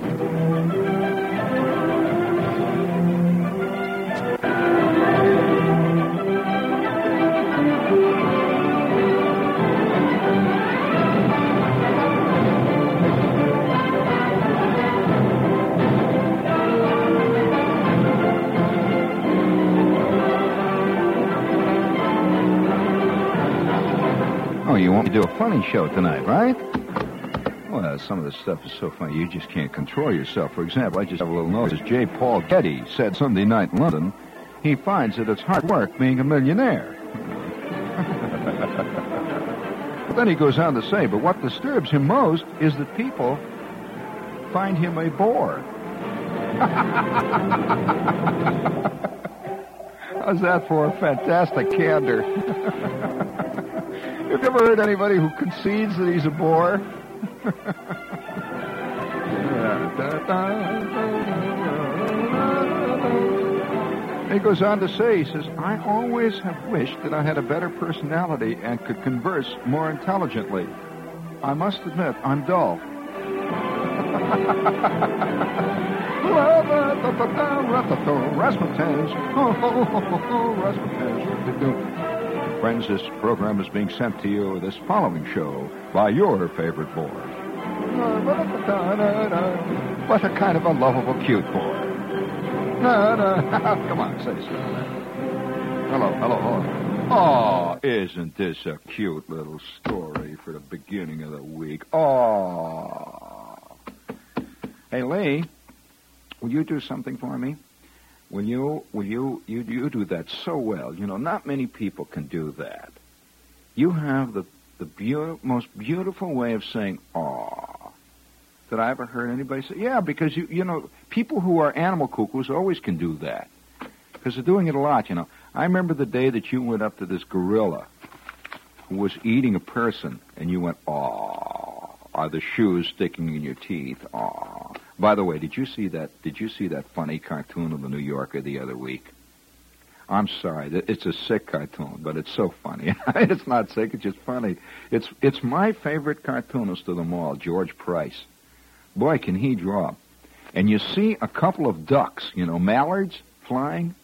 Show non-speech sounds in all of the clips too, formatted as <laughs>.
Oh, you want me to do a funny show tonight, right? Well, uh, some of the stuff is so funny you just can't control yourself. For example, I just have a little notice. J. Paul Getty said Sunday night in London he finds that it's hard work being a millionaire. but <laughs> then he goes on to say, but what disturbs him most is that people find him a bore. <laughs> How's that for fantastic candor? <laughs> You've you ever heard anybody who concedes that he's a bore? He goes on to say, he says, I always have wished that I had a better personality and could converse more intelligently. I must admit, I'm dull. Friends, this program is being sent to you, this following show, by your favorite boy. What a kind of a lovable, cute boy. <laughs> Come on, say something. Hello, hello, hello. Oh, isn't this a cute little story for the beginning of the week? Oh. Hey, Lee, will you do something for me? Will you, will you, you, you do that so well. You know, not many people can do that. You have the, the beau- most beautiful way of saying, aw. That I ever heard anybody say. Yeah, because, you, you know, people who are animal cuckoos always can do that. Because they're doing it a lot, you know. I remember the day that you went up to this gorilla who was eating a person, and you went, aw. Are the shoes sticking in your teeth? Aw. By the way, did you see that? Did you see that funny cartoon of the New Yorker the other week? I'm sorry, it's a sick cartoon, but it's so funny. <laughs> it's not sick; it's just funny. It's it's my favorite cartoonist of them all, George Price. Boy, can he draw! And you see a couple of ducks, you know, mallards flying,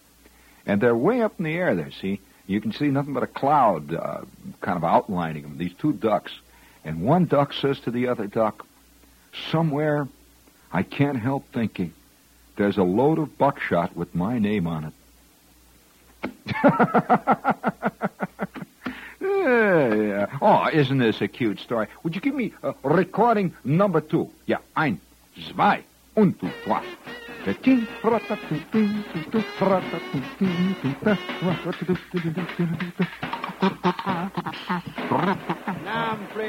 and they're way up in the air. There, see, you can see nothing but a cloud, uh, kind of outlining them. These two ducks, and one duck says to the other duck, "Somewhere." I can't help thinking there's a load of buckshot with my name on it. yeah, yeah. Oh, isn't this a cute story? Would you give me uh, recording number two? Yeah, ein, zwei, und trois.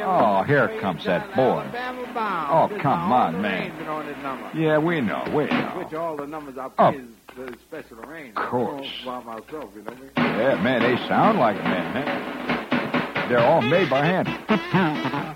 Oh, here comes that boy. Oh, come on, man. Yeah, we know, we know. Which all the numbers I Oh. play is the special arrangement. Of course. By myself, you know what I mean? Yeah, man, they sound like men, man. They're all made by hand.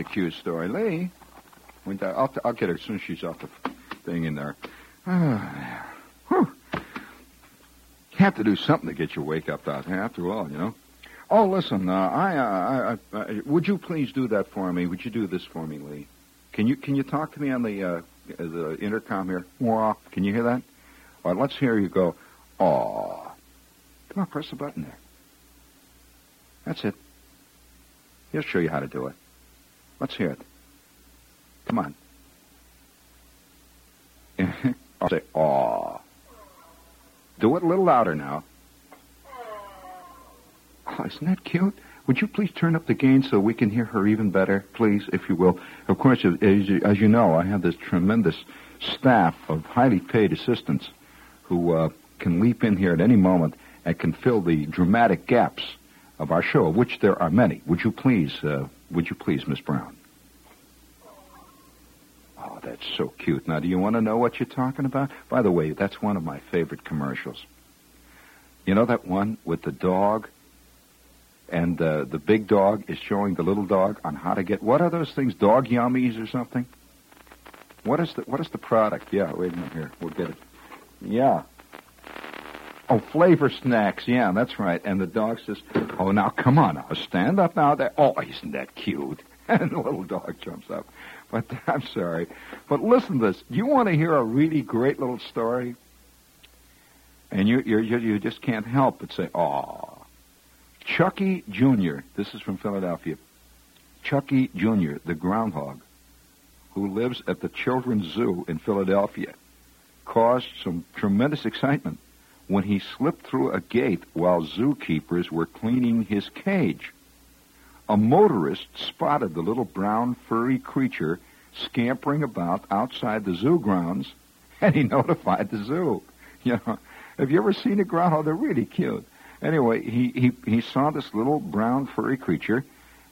A cute story? Lee, went down, I'll, I'll get her as soon as she's off the thing in there. Ah, <sighs> whew. Have to do something to get your wake up out after all, you know. Oh, listen, uh, I, uh, I, I, I, would you please do that for me? Would you do this for me, Lee? Can you, can you talk to me on the, uh, the intercom here? Wah. Can you hear that? All right, let's hear you go. Aw. Come on, press the button there. That's it. He'll show you how to do it. Let's hear it. Come on. <laughs> I'll say, aw. Do it a little louder now. Oh, isn't that cute? Would you please turn up the gain so we can hear her even better, please, if you will? Of course, as you, know, I have this tremendous staff of highly paid assistants who uh, can leap in here at any moment and can fill the dramatic gaps of our show, of which there are many. Would you please, uh, would you please, Miss Brown? Oh, that's so cute. Now, do you want to know what you're talking about? By the way, that's one of my favorite commercials. You know that one with the dog, and uh, the big dog is showing the little dog on how to get what are those things? Dog yummies or something? What is the what is the product? Yeah, wait a minute here. We'll get it. Yeah. Oh, flavor snacks. Yeah, that's right. And the dog says, "Oh, now come on, now stand up now." There. Oh, isn't that cute? <laughs> And the little dog jumps up. But <laughs> I'm sorry. But listen to this. You want to hear a really great little story? And you you you you just can't help but say, "Oh." Chucky Jr. This is from Philadelphia. Chucky Jr., the groundhog, who lives at the Children's Zoo in Philadelphia, caused some tremendous excitement when he slipped through a gate while zookeepers were cleaning his cage. A motorist spotted the little brown furry creature scampering about outside the zoo grounds, <laughs> and he notified the zoo. <laughs> You know, have you ever seen a groundhog? Oh, they're really cute. Anyway, he, he, he saw this little brown furry creature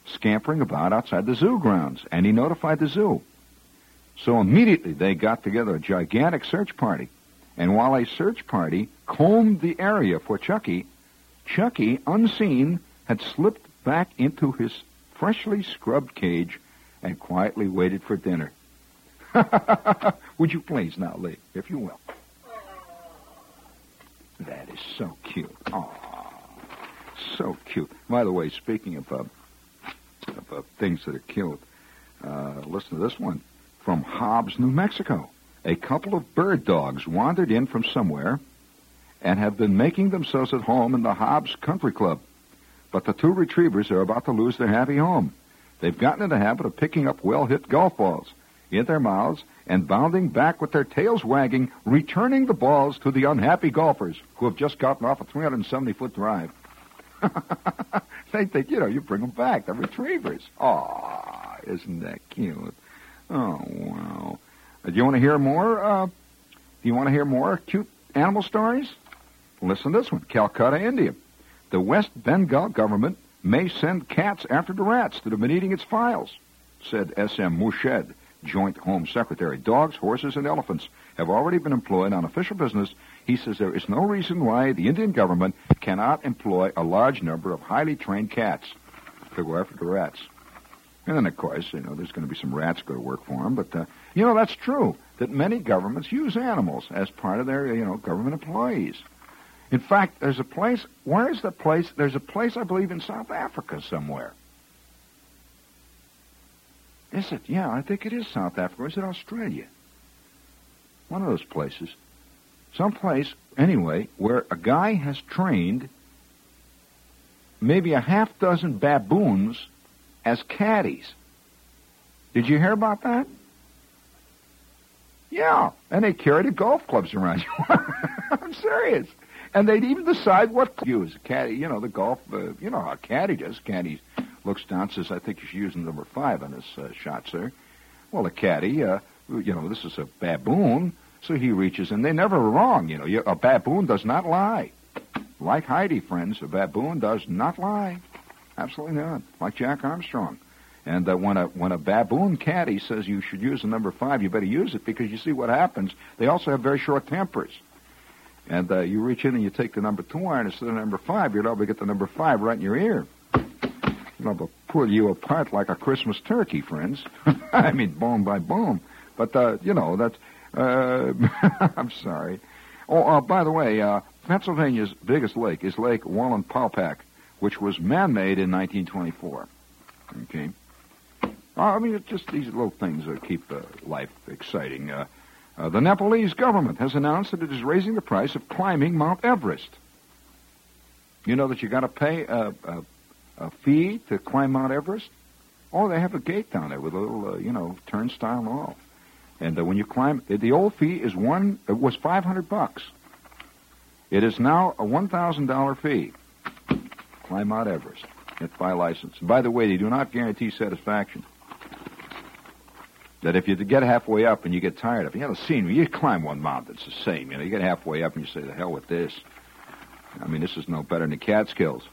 scampering about outside the zoo grounds, and he notified the zoo. So immediately they got together a gigantic search party. And while a search party combed the area for Chucky, Chucky, unseen, had slipped back into his freshly scrubbed cage and quietly waited for dinner. <laughs> Would you please now, Lee, if you will? That is so cute. Oh, so cute. By the way, speaking of, uh, of uh, things that are cute, uh, listen to this one from Hobbs, New Mexico. A couple of bird dogs wandered in from somewhere and have been making themselves at home in the Hobbs Country Club. But the two retrievers are about to lose their happy home. They've gotten in the habit of picking up well-hit golf balls in their mouths and bounding back with their tails wagging, returning the balls to the unhappy golfers who have just gotten off a 370-foot drive. <laughs> they think, you know, you bring them back. They're retrievers. Aw, isn't that cute? Oh, wow. Uh, do you want to hear more? Uh, do you want to hear more cute animal stories? Listen to this one. Calcutta, India. The West Bengal government may send cats after the rats that have been eating its files, said S.M. Mushed, Joint Home Secretary. Dogs, horses, and elephants have already been employed on official business He says there is no reason why the Indian government cannot employ a large number of highly trained cats to go after the rats. And then, of course, you know, there's going to be some rats go to work for them. But, uh, you know, that's true, that many governments use animals as part of their, you know, government employees. In fact, there's a place, where is the place? There's a place, I believe, in South Africa somewhere. Is it? Yeah, I think it is South Africa. Is it Australia? One of those places. Some place, anyway, where a guy has trained maybe a half dozen baboons as caddies. Did you hear about that? Yeah, and they carry the golf clubs around you. <laughs> I'm serious. And they'd even decide what to use. Caddy, you know, the golf, uh, you know how caddy does. Caddy looks down, says, I think you should use number five on this uh, shot, sir. Well, the caddy, uh, you know, this is a baboon, so he reaches, and they're never wrong, you know. You, a baboon does not lie. Like Heidi, friends, a baboon does not lie. Absolutely not. Like Jack Armstrong. And uh, when a when a baboon caddy says you should use the number five, you better use it because you see what happens. They also have very short tempers. And uh, you reach in and you take the number two iron instead of number five, able to get the number five right in your ear. You're to pull you apart like a Christmas turkey, friends. <laughs> I mean, bone by bone. But uh, you know that's. Uh, <laughs> I'm sorry. Oh, uh, by the way, uh, Pennsylvania's biggest lake is Lake Wallenpaupack, which was man-made in 1924. Okay. Uh, I mean, it's just these little things that keep uh, life exciting. Uh, uh, the Nepalese government has announced that it is raising the price of climbing Mount Everest. You know that you got to pay a, a, a fee to climb Mount Everest. Oh, they have a gate down there with a little, uh, you know, turnstile all. And uh, when you climb, the old fee is one. It was five hundred bucks. It is now a one thousand dollar fee. Climb Mount Everest. Get by license. By the way, they do not guarantee satisfaction. That if you get halfway up and you get tired of it, you know, the scenery, you climb one mountain, it's the same. You know, you get halfway up and you say, the hell with this. I mean, this is no better than the Catskills.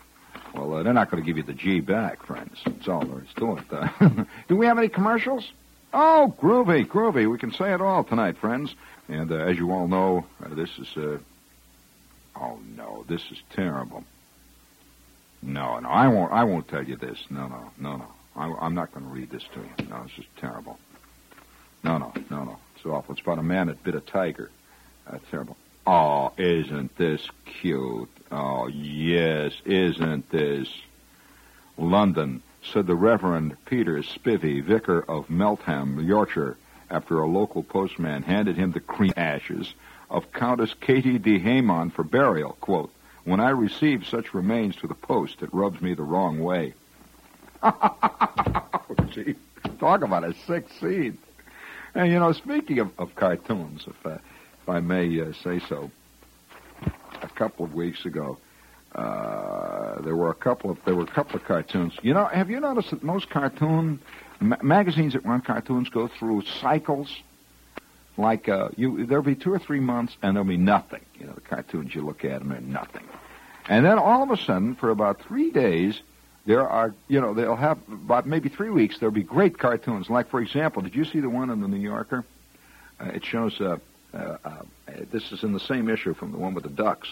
Well, uh, they're not going to give you the G back, friends. That's all there is to it. Uh, <laughs> do we have any commercials? Oh, groovy, groovy. We can say it all tonight, friends. And uh, as you all know, uh, this is, uh, oh no, this is terrible. No, no, I won't. I won't tell you this. No, no, no, no. I, I'm not going to read this to you. No, this is terrible. No, no, no, no. It's awful. It's about a man that bit a tiger. That's terrible. Oh, isn't this cute? Oh, yes, isn't this? London, said the Reverend Peter Spivey, vicar of Meltham, Yorkshire, after a local postman handed him the cream ashes of Countess Katie de Haymon for burial. Quote, when I receive such remains to the post, it rubs me the wrong way. <laughs> oh, gee. Talk about a sick scene. And, you know, speaking of, of cartoons, if, uh, if I may uh, say so, a couple of weeks ago, uh, there were a couple of there were a couple of cartoons. You know, have you noticed that most cartoon ma- magazines that run cartoons go through cycles? Like uh, you, there'll be two or three months, and there'll be nothing. You know, the cartoons you look at them, they're nothing. And then all of a sudden, for about three days, there are, you know, they'll have about maybe three weeks. There'll be great cartoons. Like, for example, did you see the one in the New Yorker? Uh, it shows. Uh, uh, uh, this is in the same issue from the one with the ducks.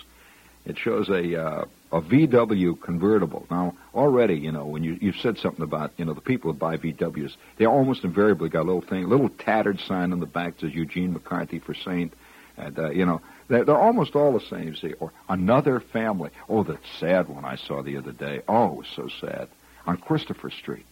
It shows a uh, a VW convertible. Now, already, you know, when you you've said something about, you know, the people who buy VWs, they almost invariably got a little thing, a little tattered sign on the back that says Eugene McCarthy for Saint, and uh, you know, they're, they're almost all the same. See, or another family. Oh, that sad one I saw the other day. Oh, so sad. On Christopher Street,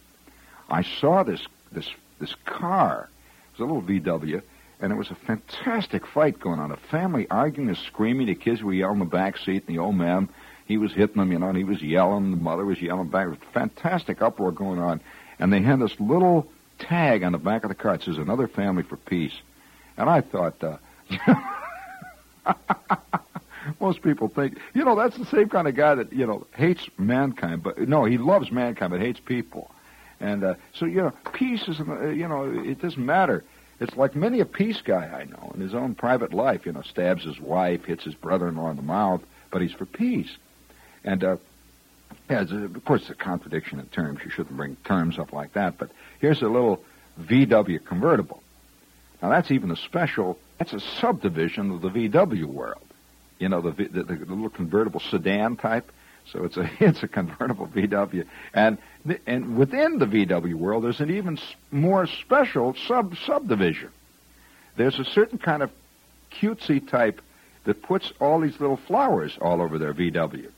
I saw this this this car. It was a little VW, and it was a fantastic fight going on. A family arguing and screaming. The kids were yelling in the back seat, and the old man he was hitting them, you know, and he was yelling. The mother was yelling back. It was fantastic uproar going on, and they had this little tag on the back of the car. It says "Another Family for Peace," and I thought. Uh, <laughs> Most people think, you know, that's the same kind of guy that, you know, hates mankind, but no, he loves mankind, but hates people. And uh, so, you know, peace is, uh, you know, it doesn't matter. It's like many a peace guy I know in his own private life, you know, stabs his wife, hits his brother-in-law in the mouth, but he's for peace. And, uh, yeah, of course, it's a contradiction in terms. You shouldn't bring terms up like that. But here's a little VW convertible. Now, that's even a special, that's a subdivision of the VW world. You know, the, the, the little convertible sedan type. So it's a <laughs> it's a convertible VW, and and within the VW world, there's an even more special sub subdivision. There's a certain kind of cutesy type that puts all these little flowers all over their VW.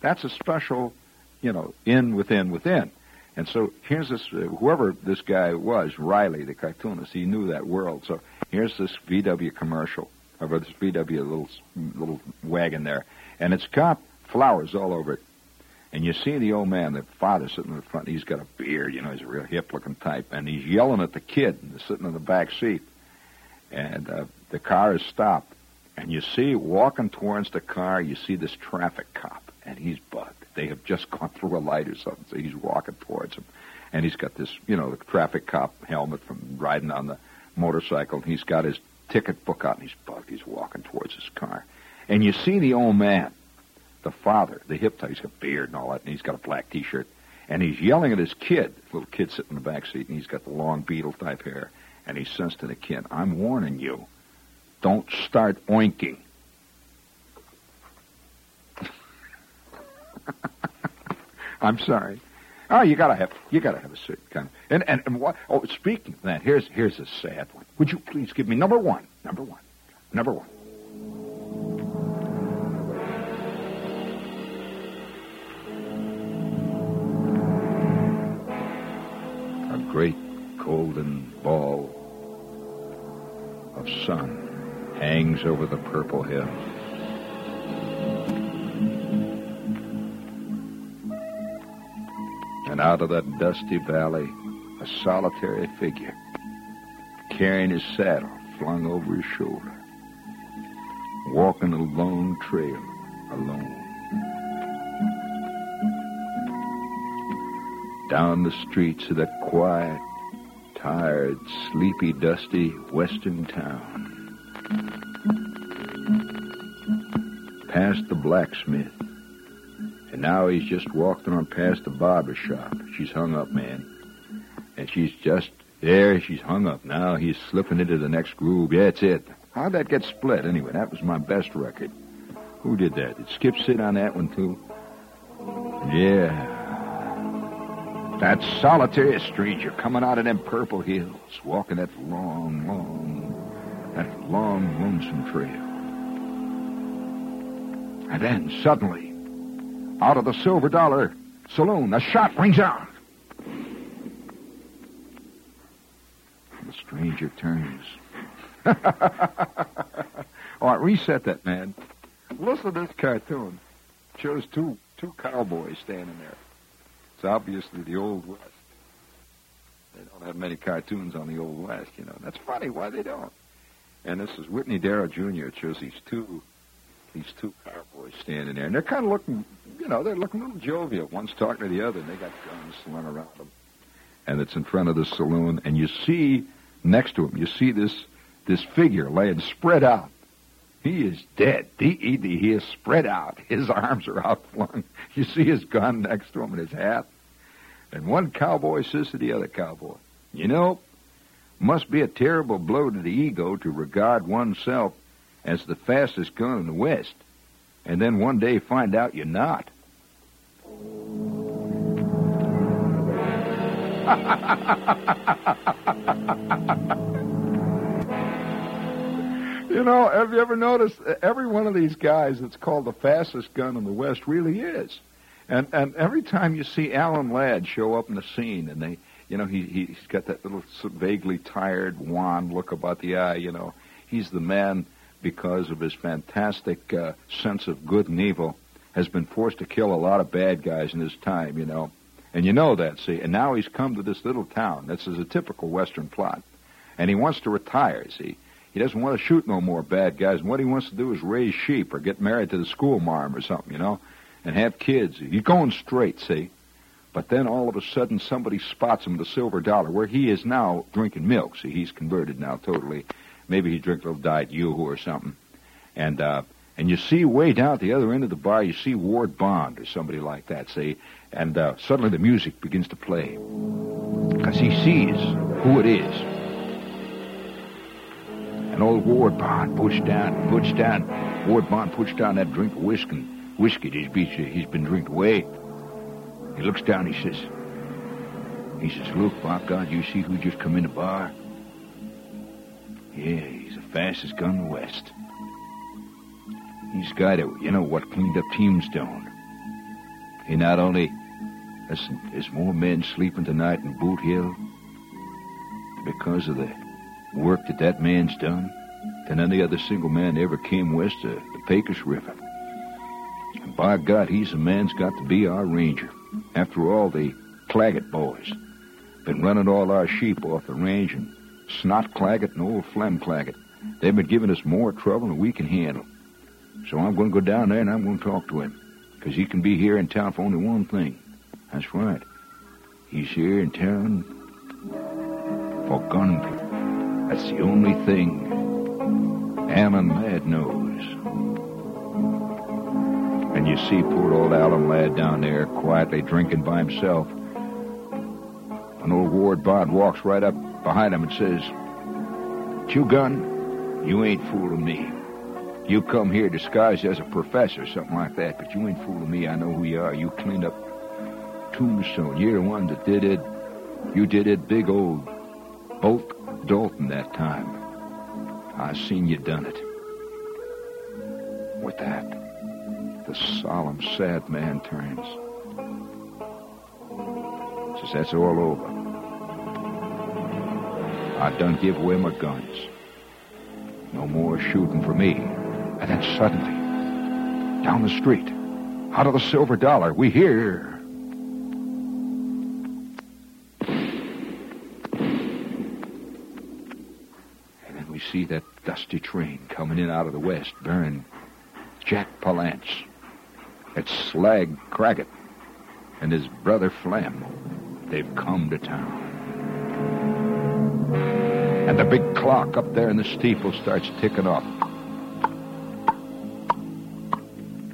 That's a special, you know, in within within. And so here's this uh, whoever this guy was, Riley, the cartoonist. He knew that world. So here's this VW commercial, or this VW little little wagon there, and it's got flowers all over it. And you see the old man, the father, sitting in the front. He's got a beard, you know, he's a real hip-looking type, and he's yelling at the kid sitting in the back seat. And uh, the car is stopped, and you see walking towards the car, you see this traffic cop, and he's bugged. They have just gone through a light or something, so he's walking towards him, and he's got this, you know, the traffic cop helmet from riding on the motorcycle. And he's got his ticket book out, and he's bugged. He's walking towards his car, and you see the old man the father, the hip type, he's got a beard and all that, and he's got a black T-shirt, and he's yelling at his kid, little kid sitting in the back seat, and he's got the long beetle type hair, and he says to the kid, "I'm warning you, don't start oinking." <laughs> I'm sorry. Oh, you gotta have you gotta have a certain kind of and and, and what? Oh, speaking of that, here's here's a sad one. Would you please give me number one? Number one. Number one. A great golden ball of sun hangs over the purple hills. And out of that dusty valley, a solitary figure, carrying his saddle flung over his shoulder, walking a lone trail alone. Down the streets of that quiet, tired, sleepy, dusty western town. Past the blacksmith. Now he's just walking on past the barber shop. She's hung up, man. And she's just there. She's hung up. Now he's slipping into the next groove. Yeah, that's it. How'd that get split anyway? That was my best record. Who did that? Did Skip sit on that one too? Yeah. That solitary stranger coming out of them purple hills, walking that long, long, that long, lonesome trail. And then suddenly, out of the Silver Dollar Saloon, a shot rings out. The stranger turns. <laughs> All right, reset that, man. Listen to this cartoon. Shows two two cowboys standing there. It's obviously the Old West. They don't have many cartoons on the Old West, you know. That's funny. Why they don't? And this is Whitney Darrow Jr. It shows these two these two cowboys standing there, and they're kind of looking, you know, they're looking a little jovial. One's talking to the other, and they got guns slung around them. And it's in front of the saloon, and you see next to him, you see this this figure laying spread out. He is dead. D-E-D. He is spread out. His arms are outflung. <laughs> You see his gun next to him and his hat. And one cowboy says to the other cowboy, You know, must be a terrible blow to the ego to regard oneself as the fastest gun in the West, and then one day find out you're not. <laughs> You know, have you ever noticed every one of these guys that's called the fastest gun in the West really is? And and every time you see Alan Ladd show up in the scene, and they, you know, he he's got that little vaguely tired, wan look about the eye. You know, he's the man because of his fantastic uh, sense of good and evil has been forced to kill a lot of bad guys in his time. You know, and you know that. See, and now he's come to this little town. This is a typical Western plot, and he wants to retire. See. He doesn't want to shoot no more bad guys. And what he wants to do is raise sheep or get married to the school marm or something, you know, and have kids. He's going straight, see. But then all of a sudden somebody spots him the Silver Dollar, where he is now drinking milk. See, he's converted now totally. Maybe he drinks a little Diet Yoo-hoo or something. And uh, and you see way down at the other end of the bar, you see Ward Bond or somebody like that, see. And uh, suddenly the music begins to play because he sees who it is. And old Ward Bond pushed down, puts down, Ward Bond puts down that drink of whiskey, whiskey he's been, he's been drinking away. He looks down, he says, he says, look, by God, you see who just come in the bar? Yeah, he's the fastest gun West. He's guy that, you know, what cleaned up Tombstone. He not only, listen, there's more men sleeping tonight in Boot Hill because of the work that that man's done than any other single man ever came west of the Pecos River. And by God, he's the man's got to be our ranger. After all, the Claggett boys been running all our sheep off the range, and Snot Claggett and old Flem Claggett, they've been giving us more trouble than we can handle. So I'm going to go down there and I'm going to talk to him, because he can be here in town for only one thing. That's right. He's here in town for gunplay. That's the only thing Alan Ladd knows. And you see poor old Alan Ladd down there quietly drinking by himself. An old Ward Bond walks right up behind him and says, Chew Gun, you ain't fooling me. You come here disguised as a professor, something like that, but you ain't fooling me. I know who you are. You cleaned up Tombstone. You're the one that did it. You did it big old Bolt Dalton that time. I seen you done it. With that, the solemn, sad man turns. Says, that's all over. I done give away my guns. No more shooting for me. And then suddenly, down the street, out of the silver dollar, we hear. And then we see that dusty train coming in out of the west, bearing Jack Palance. It's Slag Claggett and his brother Flem. They've come to town. And the big clock up there in the steeple starts ticking up.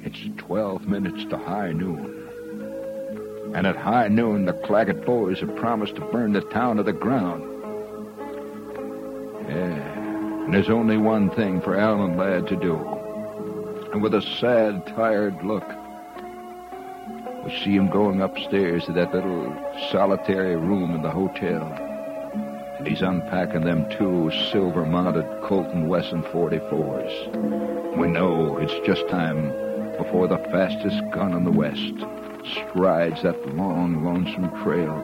It's 12 minutes to high noon. And at high noon, the Claggett boys have promised to burn the town to the ground. Yeah, and there's only one thing for Alan Ladd to do. And with a sad, tired look, we see him going upstairs to that little solitary room in the hotel. And he's unpacking them two silver mounted Colton Wesson 44s. We know it's just time before the fastest gun in the West strides that long, lonesome trail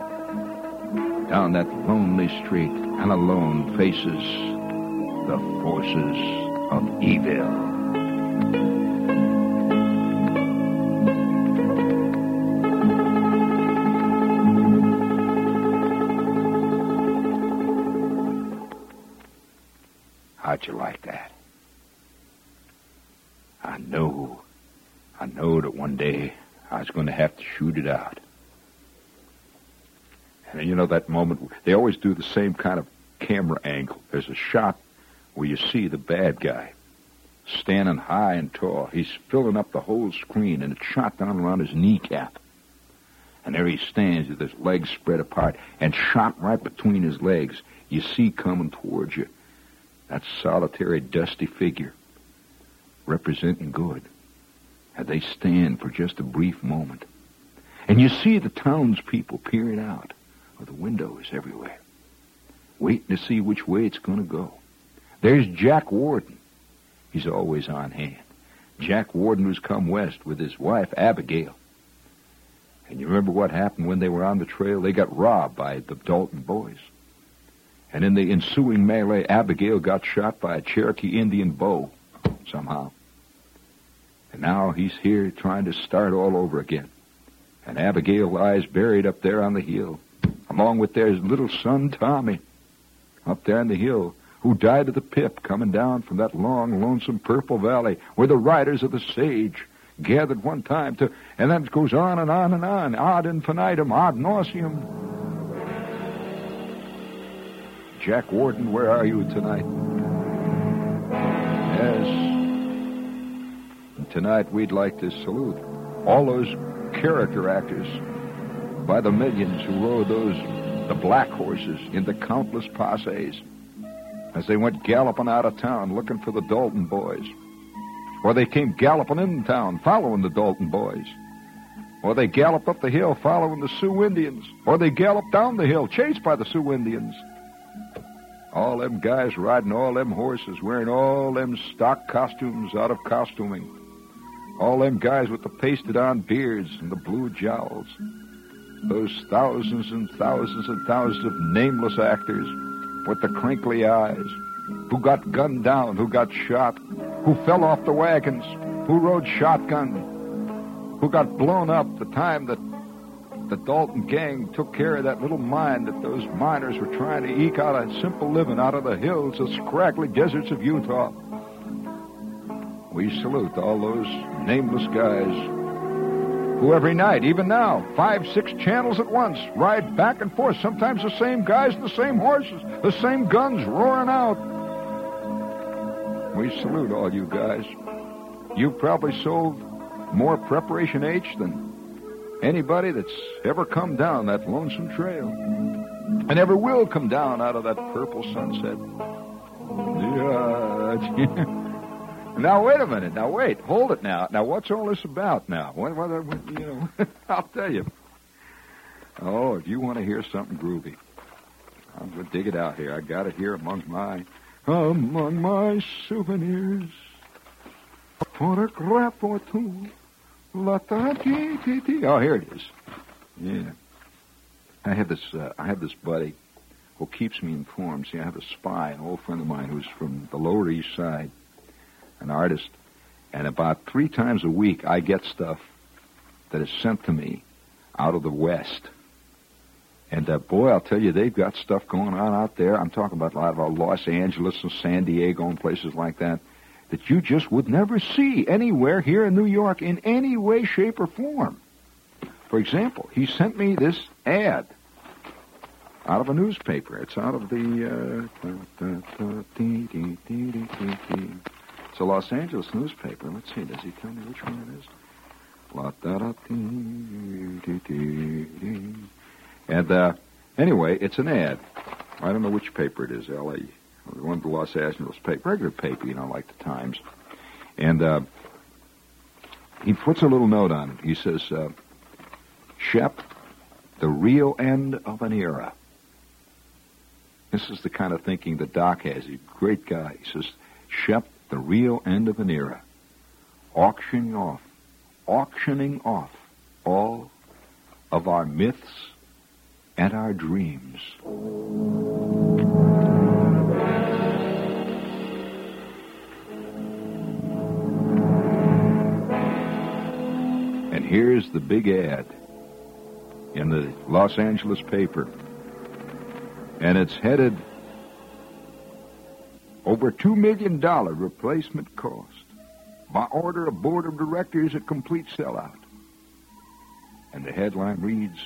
down that lonely street and alone faces the forces of evil. It out. And you know that moment, they always do the same kind of camera angle. There's a shot where you see the bad guy standing high and tall. He's filling up the whole screen, and it's shot down around his kneecap. And there he stands with his legs spread apart, and shot right between his legs. You see coming towards you that solitary, dusty figure representing good. And they stand for just a brief moment. And you see the townspeople peering out of the windows everywhere, waiting to see which way it's going to go. There's Jack Warden. He's always on hand. Jack Warden who's come west with his wife, Abigail. And you remember what happened when they were on the trail? They got robbed by the Dalton boys. And in the ensuing melee, Abigail got shot by a Cherokee Indian bow somehow. And now he's here trying to start all over again. And Abigail lies buried up there on the hill, along with their little son Tommy, up there on the hill, who died of the pip coming down from that long, lonesome purple valley where the riders of the sage gathered one time to, and then it goes on and on and on, ad infinitum, ad nauseum. Jack Warden, where are you tonight? Yes. Tonight we'd like to salute all those character actors by the millions who rode those the black horses in the countless passes. as they went galloping out of town looking for the Dalton boys. Or they came galloping in town following the Dalton boys. Or they galloped up the hill following the Sioux Indians. Or they galloped down the hill chased by the Sioux Indians. All them guys riding all them horses, wearing all them stock costumes out of costuming. All them guys with the pasted on beards and the blue jowls. Those thousands and thousands and thousands of nameless actors with the crinkly eyes, who got gunned down, who got shot, who fell off the wagons, who rode shotgun, who got blown up the time that the Dalton gang took care of that little mine that those miners were trying to eke out a simple living out of the hills, the scraggly deserts of Utah. We salute all those nameless guys who every night, even now, five, six channels at once, ride back and forth, sometimes the same guys the same horses, the same guns roaring out. We salute all you guys. You've probably sold more Preparation H than anybody that's ever come down that lonesome trail and ever will come down out of that purple sunset. Yeah. <laughs> now wait a minute. Now wait. Hold it now. Now what's all this about now? What, what, what you know? <laughs> I'll tell you. Oh, if you want to hear something groovy, I'm to dig it out here. I got it here among my among my souvenirs. For a photograph or two. La dee. Oh, here it is. Yeah. I have this. Uh, I have this buddy who keeps me informed. See, I have a spy, an old friend of mine who's from the Lower East Side, an artist, and about three times a week I get stuff that is sent to me out of the West. And uh, boy, I'll tell you, they've got stuff going on out there. I'm talking about a lot of Los Angeles and San Diego and places like that that you just would never see anywhere here in New York in any way, shape, or form. For example, he sent me this ad out of a newspaper. It's out of the. Uh, it's a Los Angeles newspaper. Let's see. Does he tell me which one it is? And uh, anyway, it's an ad. I don't know which paper it is. L.A. One of the Los Angeles paper, regular paper, you know, like the Times. And uh, he puts a little note on it. He says, uh, "Shep, the real end of an era." This is the kind of thinking that Doc has. He's a great guy. He says, "Shep, the real end of an era, auctioning off, auctioning off all of our myths and our dreams. And here's the big ad in the Los Angeles paper. And it's headed over $2 million replacement cost. By order of board of directors, a complete sellout. And the headline reads,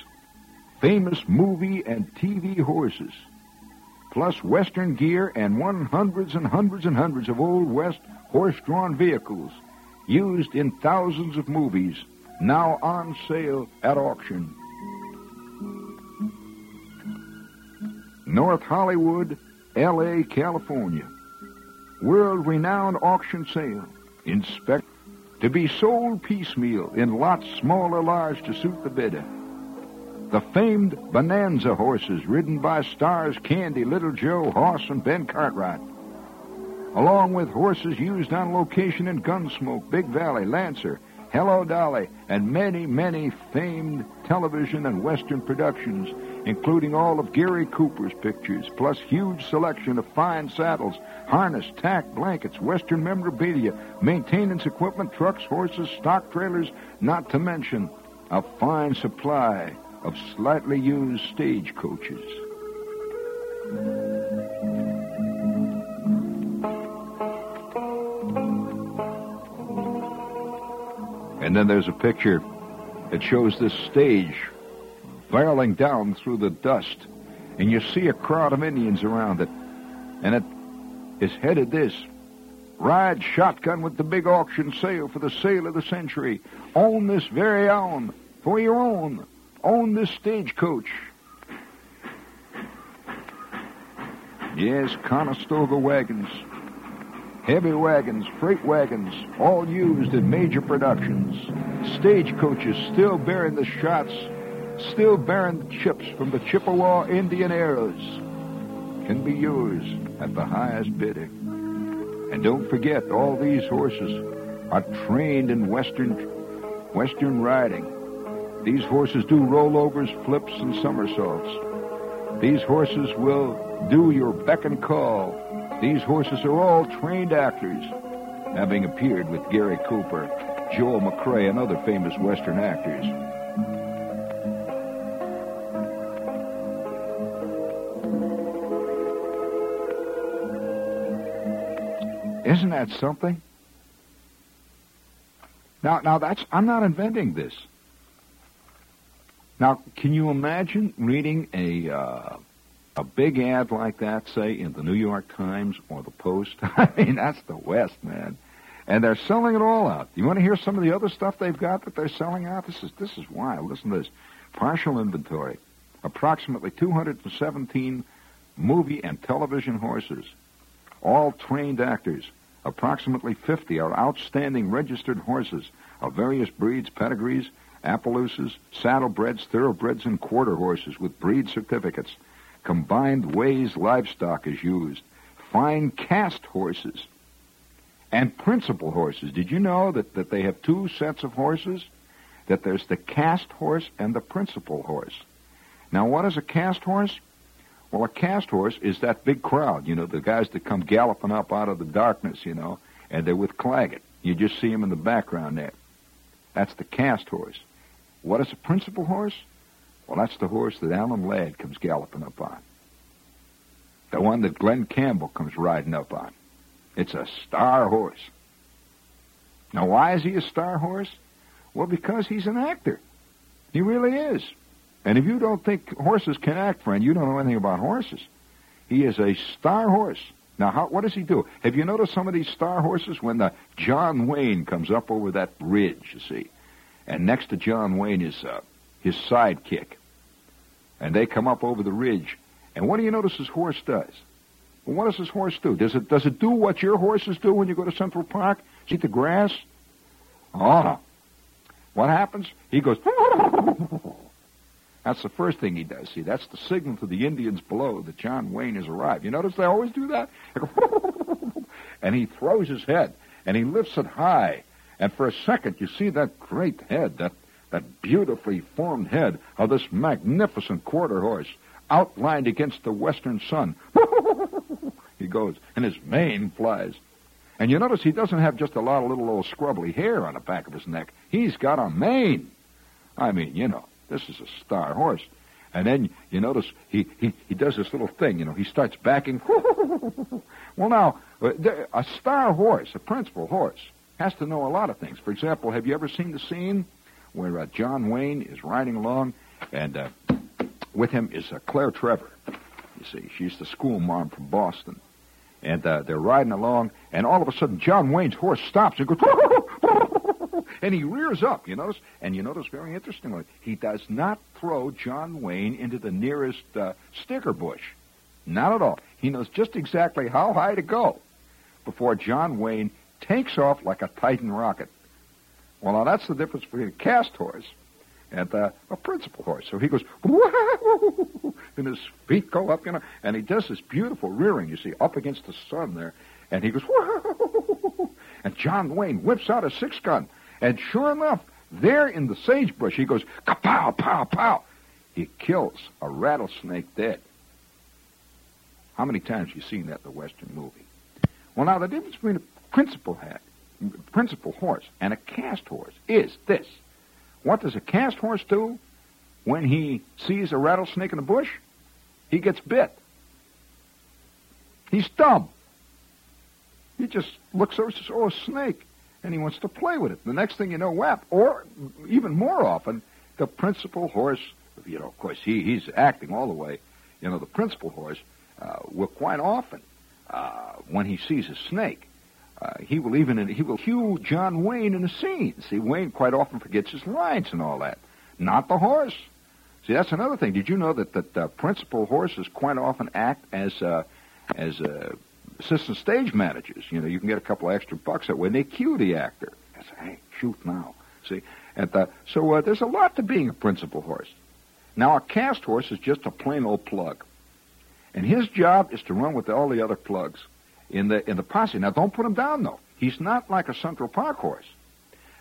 Famous movie and TV horses, plus Western gear and one hundreds and hundreds and hundreds of Old West horse-drawn vehicles used in thousands of movies, now on sale at auction. North Hollywood, L.A., California world-renowned auction sale. Inspect to be sold piecemeal in lots small or large to suit the bidder. The famed Bonanza horses ridden by stars Candy, Little Joe, Hoss, and Ben Cartwright. Along with horses used on location in Gunsmoke, Big Valley, Lancer, Hello Dolly, and many, many famed television and western productions, including all of Gary Cooper's pictures, plus huge selection of fine saddles, harness, tack, blankets, western memorabilia, maintenance equipment, trucks, horses, stock trailers, not to mention a fine supply of slightly used stagecoaches. And then there's a picture that shows this stage barreling down through the dust, and you see a crowd of Indians around it, and it is headed this. Ride shotgun with the big auction sale for the sale of the century. Own this very own for your own. Own this stagecoach. Yes, Conestoga wagons. Heavy wagons, freight wagons, all used in major productions. Stagecoaches still bearing the shots, still bearing chips from the Chippewa Indian eras, can be used at the highest bidding. And don't forget, all these horses are trained in western western riding. These horses do rollovers, flips, and somersaults. These horses will do your beck and call. These horses are all trained actors, having appeared with Gary Cooper, Joel McCrea, and other famous Western actors. Isn't that something? Now, now that's I'm not inventing this. Now, can you imagine reading a uh, a big ad like that, say in the New York Times or the Post? <laughs> I mean, that's the West, man, and they're selling it all out. You want to hear some of the other stuff they've got that they're selling out? This is this is wild. Listen to this: partial inventory, approximately 217 movie and television horses, all trained actors. Approximately 50 are outstanding registered horses of various breeds, pedigrees, Appaloosas, saddlebreds, thoroughbreds, and quarter horses with breed certificates. Combined ways livestock is used. Fine cast horses and principal horses. Did you know that, that they have two sets of horses? That there's the cast horse and the principal horse. Now, what is a cast horse? Well, a cast horse is that big crowd, you know, the guys that come galloping up out of the darkness, you know, and they're with Claggett. You just see them in the background there. That's the cast horse. What is a principal horse? Well, that's the horse that Alan Ladd comes galloping up on. The one that Glen Campbell comes riding up on. It's a star horse. Now, why is he a star horse? Well, because he's an actor. He really is. And if you don't think horses can act, friend, you don't know anything about horses. He is a star horse. Now, how, what does he do? Have you noticed some of these star horses when the John Wayne comes up over that ridge, you see, and next to John Wayne is uh, his sidekick, and they come up over the ridge, and what do you notice his horse does? Well, what does his horse do? Does it does it do what your horses do when you go to Central Park? Eat the grass? Oh no. What happens? He goes. <laughs> That's the first thing he does. See, that's the signal to the Indians below that John Wayne has arrived. You notice they always do that? <laughs> and he throws his head and he lifts it high. And for a second, you see that great head, that, that beautifully formed head of this magnificent quarter horse outlined against the western sun. <laughs> he goes, and his mane flies. And you notice he doesn't have just a lot of little old scrubbly hair on the back of his neck. He's got a mane. I mean, you know, this is a star horse. And then you notice he, he, he does this little thing, you know, he starts backing. <laughs> well, now, uh, a star horse, a principal horse, has to know a lot of things. For example, have you ever seen the scene where uh, John Wayne is riding along and uh, with him is uh, Claire Trevor? You see, she's the school mom from Boston. And uh, they're riding along, and all of a sudden, John Wayne's horse stops and goes, <laughs> and he rears up, you notice? And you notice very interestingly, he does not throw John Wayne into the nearest uh, sticker bush. Not at all. He knows just exactly how high to go before John Wayne takes off like a Titan rocket. Well, now that's the difference between a cast horse and uh, a principal horse. So he goes, Whoa! and his feet go up, you know, and he does this beautiful rearing, you see, up against the sun there, and he goes, Whoa! and John Wayne whips out a six gun and sure enough, there in the sagebrush, he goes, kapow, pow, pow. He kills a rattlesnake dead. How many times have you seen that in the Western movie? Well, now, the difference between a principal hat, principal horse and a cast horse is this. What does a cast horse do when he sees a rattlesnake in the bush? He gets bit. He's dumb. He just looks over and says, oh, a snake and he wants to play with it. The next thing you know, whap, or even more often, the principal horse, you know, of course, he, he's acting all the way. You know, the principal horse uh, will quite often, uh, when he sees a snake, uh, he will even he will cue John Wayne in a scene. See, Wayne quite often forgets his lines and all that. Not the horse. See, that's another thing. Did you know that that uh, principal horses quite often act as uh, as uh, assistant stage managers. You know, you can get a couple extra bucks that way. They cue the actor. I say, hey, shoot now. See, and uh, so uh, there's a lot to being a principal horse. Now, a cast horse is just a plain old plug, and his job is to run with all the other plugs in the in the posse. Now, don't put him down though. He's not like a Central Park horse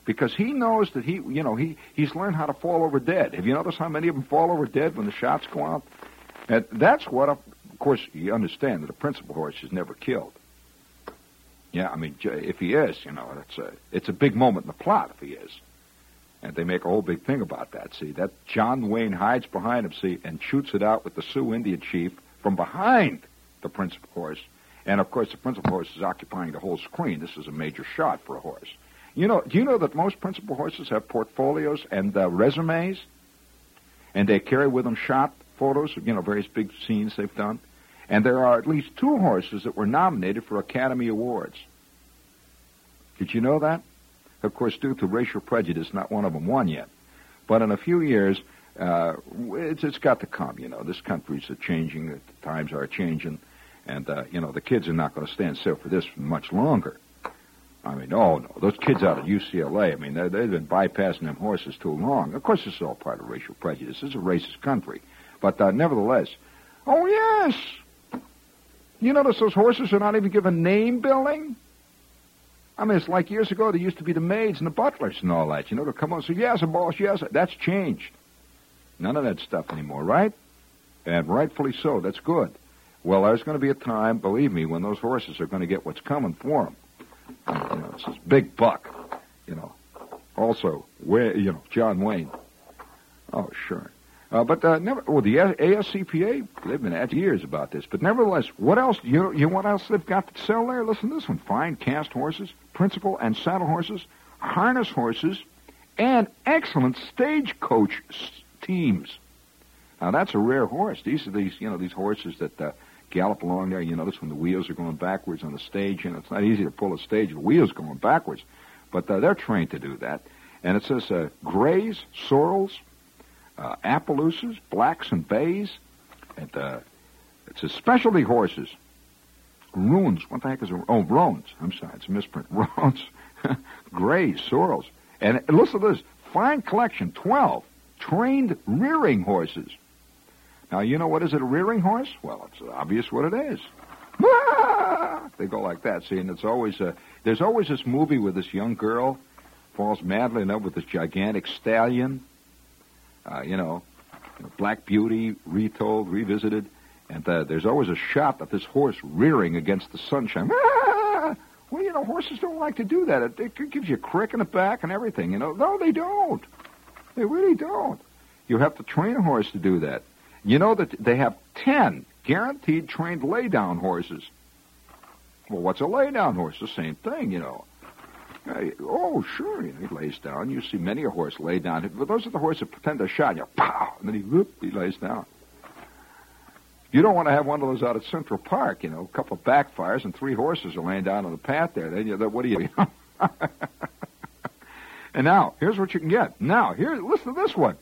because he knows that he, you know, he he's learned how to fall over dead. Have you noticed how many of them fall over dead when the shots go out? And that's what, of course, you understand that a principal horse is never killed. Yeah, I mean, if he is, you know, it's a it's a big moment in the plot if he is. And they make a whole big thing about that. See, that John Wayne hides behind him, see, and shoots it out with the Sioux Indian chief from behind the principal horse. And of course, the principal horse is occupying the whole screen. This is a major shot for a horse. You know, do you know that most principal horses have portfolios and uh, resumes, and they carry with them shot photos of you know various big scenes they've done, and there are at least two horses that were nominated for Academy Awards. Did you know that? Of course, due to racial prejudice, not one of them won yet. But in a few years, uh, it's, it's got to come. You know, this country's changing, the times are changing, and uh, you know the kids are not going to stand still for this much longer. I mean, oh no, those kids out at UCLA. I mean, they, they've been bypassing them horses too long. Of course, this is all part of racial prejudice. It's a racist country, but uh, nevertheless, oh yes, you notice those horses are not even given name billing. I mean, it's like years ago, there used to be the maids and the butlers and all that. You know, to come on and say, yes, boss, yes. That's changed. None of that stuff anymore, right? And rightfully so. That's good. Well, there's going to be a time, believe me, when those horses are going to get what's coming for them. You know, big buck. You know, also, where you know, John Wayne. Oh, sure. Uh, but uh, never. Well, the ASPCA they've been at years about this. But nevertheless, what else? You you know what else they've got to sell there? Listen to this one: fine cast horses, principal and saddle horses, harness horses, and excellent stagecoach teams. Now that's a rare horse. These are these you know these horses that uh, gallop along there. You notice when the wheels are going backwards on the stage, and it's not easy to pull a stage with wheels going backwards, but uh, they're trained to do that. And it says uh, grays, sorrels, uh, Appaloosas, blacks and bays. And uh, it says specialty horses. Runes. What the heck is a oh roans? I'm sorry, it's a misprint. <laughs> Roans, grays, sorrels, and listen to this fine collection. Twelve trained rearing horses. Now you know what is it a rearing horse? Well, it's obvious what it is. <laughs> They go like that. See, and it's always uh, there's always this movie where this young girl falls madly in love with this gigantic stallion. Uh, you know, Black Beauty retold, revisited, and uh, there's always a shot of this horse rearing against the sunshine. <laughs> Well, you know, horses don't like to do that. It, it gives you a crick in the back and everything. You know, no, they don't. They really don't. You have to train a horse to do that. You know that they have ten guaranteed trained lay-down horses. Well, what's a lay-down horse? The same thing, you know. Hey, oh, sure, he lays down. You see many a horse lay down. But those are the horses that pretend they're shot. You pow, and then he whoop, he lays down. You don't want to have one of those out at Central Park. You know, a couple of backfires and three horses are laying down on the path there. Then you, what do you? <laughs> and now here's what you can get. Now here, listen to this one.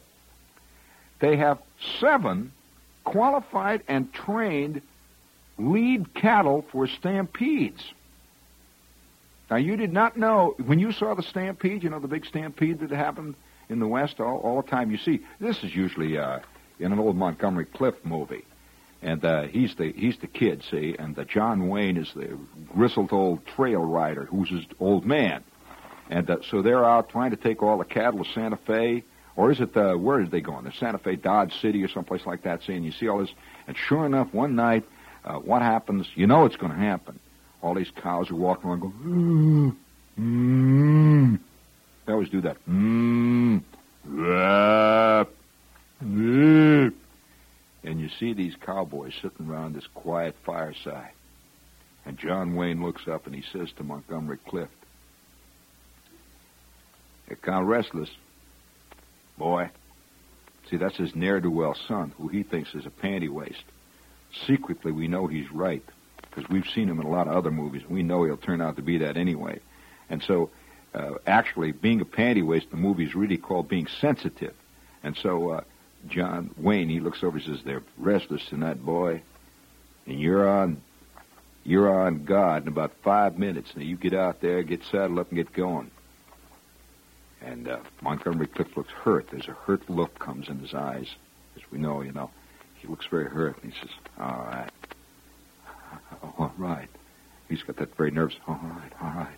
They have seven qualified and trained lead cattle for stampedes. Now, you did not know, when you saw the stampede, you know, the big stampede that happened in the West all, all the time, you see, this is usually uh, in an old Montgomery Clift movie. And uh, he's the he's the kid, see, and the John Wayne is the grizzled old trail rider who's his old man. And uh, so they're out trying to take all the cattle to Santa Fe, or is it the where did they go? The Santa Fe Dodge City or someplace like that. See, and you see all this, and sure enough, one night, uh, what happens? You know it's going to happen. All these cows are walking around going, mm, mm. They always do that. Mm, rap, mm. And you see these cowboys sitting around this quiet fireside. And John Wayne looks up and he says to Montgomery Clift, They're kind of restless. Boy, see, that's his ne'er-do-well son, who he thinks is a panty waist. Secretly, we know he's right because we've seen him in a lot of other movies. We know he'll turn out to be that anyway. And so, uh, actually, being a panty waist the movie is really called being sensitive. And so, uh, John Wayne, he looks over and says, They're restless tonight, boy. And you're on You're on guard in about five minutes. Now you get out there, get saddled up, and get going. And uh, Montgomery Clift looks hurt. There's a hurt look comes in his eyes, as we know. You know, he looks very hurt. And he says, "All right, right." He's got that very nervous. All right, all right.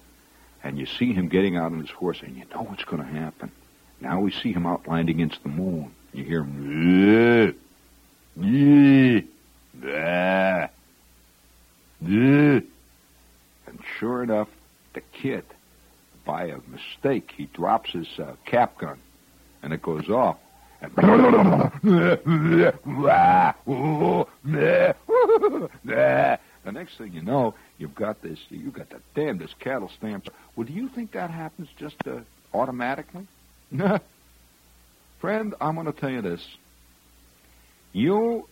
And you see him getting out on his horse, and you know what's going to happen. Now we see him outlined against the moon. You hear him. And sure enough, the kid, by a mistake, he drops his uh, cap gun, and it goes off. And <laughs> the next thing you know, you've got this. You've got the damn this cattle stamp. Well, do you think that happens just uh, automatically? <laughs> Friend, I'm going to tell you this. You,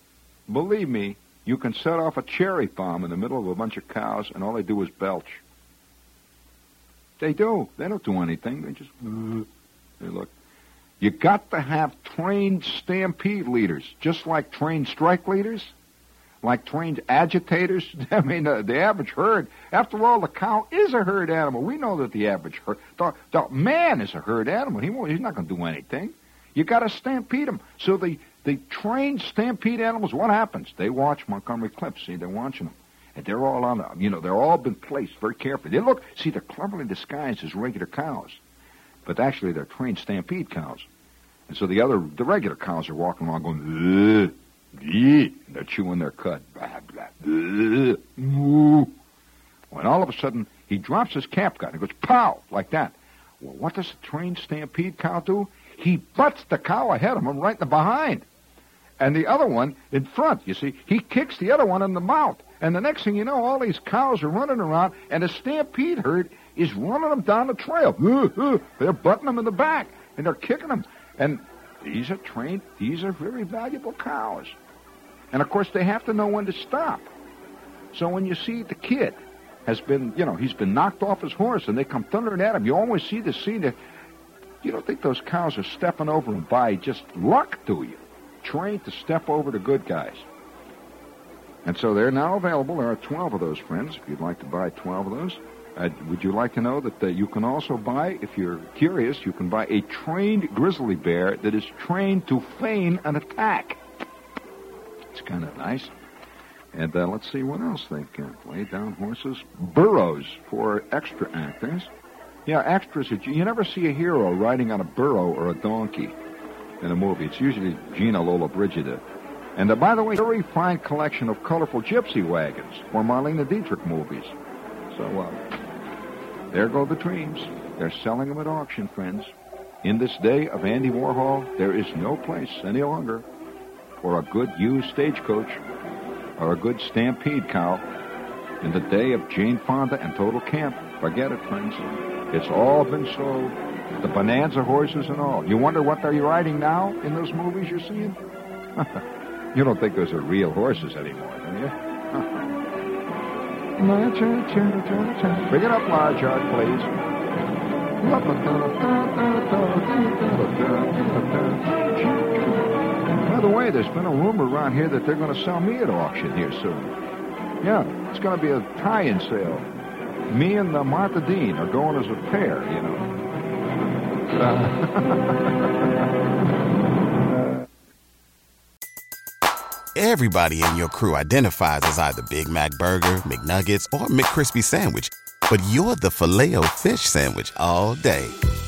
believe me, you can set off a cherry bomb in the middle of a bunch of cows, and all they do is belch. They do. They don't do anything. They just <clears throat> they look. You got to have trained stampede leaders, just like trained strike leaders, like trained agitators. <laughs> I mean, uh, the average herd. After all, the cow is a herd animal. We know that the average herd, the, the man is a herd animal. He won't, he's not going to do anything. You got to stampede them. So the the trained stampede animals. What happens? They watch Montgomery Clift. See, they're watching them. And they're all on, the, you know, they're all been placed very carefully. They look, see, they're cleverly disguised as regular cows, but actually they're trained stampede cows. And so the other, the regular cows are walking along going, Ugh, they're chewing their cud. Blah, blah, ugh, moo. When all of a sudden he drops his cap gun, it goes pow like that. Well, what does a trained stampede cow do? He butts the cow ahead of him right in the behind, and the other one in front. You see, he kicks the other one in the mouth. And the next thing you know, all these cows are running around, and a stampede herd is running them down the trail. <laughs> They're butting them in the back, and they're kicking them. And these are trained, these are very valuable cows. And of course, they have to know when to stop. So when you see the kid has been, you know, he's been knocked off his horse, and they come thundering at him, you always see the scene that you don't think those cows are stepping over him by just luck, do you? Trained to step over the good guys. And so they're now available. There are 12 of those, friends, if you'd like to buy 12 of those. Uh, would you like to know that uh, you can also buy, if you're curious, you can buy a trained grizzly bear that is trained to feign an attack. It's kind of nice. And uh, let's see what else they can lay down horses. Burros for extra actors. Yeah, extras. You never see a hero riding on a burro or a donkey in a movie. It's usually Gina Lollobrigida. And uh, by the way, very fine collection of colorful gypsy wagons for Marlene Dietrich movies. So, uh, there go the dreams. They're selling them at auction, friends. In this day of Andy Warhol, there is no place any longer for a good used stagecoach or a good stampede cow. In the day of Jane Fonda and Total Camp, forget it, friends. It's all been sold. The bonanza horses and all. You wonder what they're riding now in those movies you're seeing? <laughs> you don't think those are real horses anymore, do you? <laughs> Bring it up, large yard, please. By the way, there's been a rumor around here that they're going to sell me at auction here soon. Yeah, it's going to be a tie-in sale. Me and the Martha Dean are going as a pair, you know. <laughs> Everybody in your crew identifies as either Big Mac Burger, McNuggets, or McCrispy Sandwich. But you're the Filet-O-Fish Sandwich all day.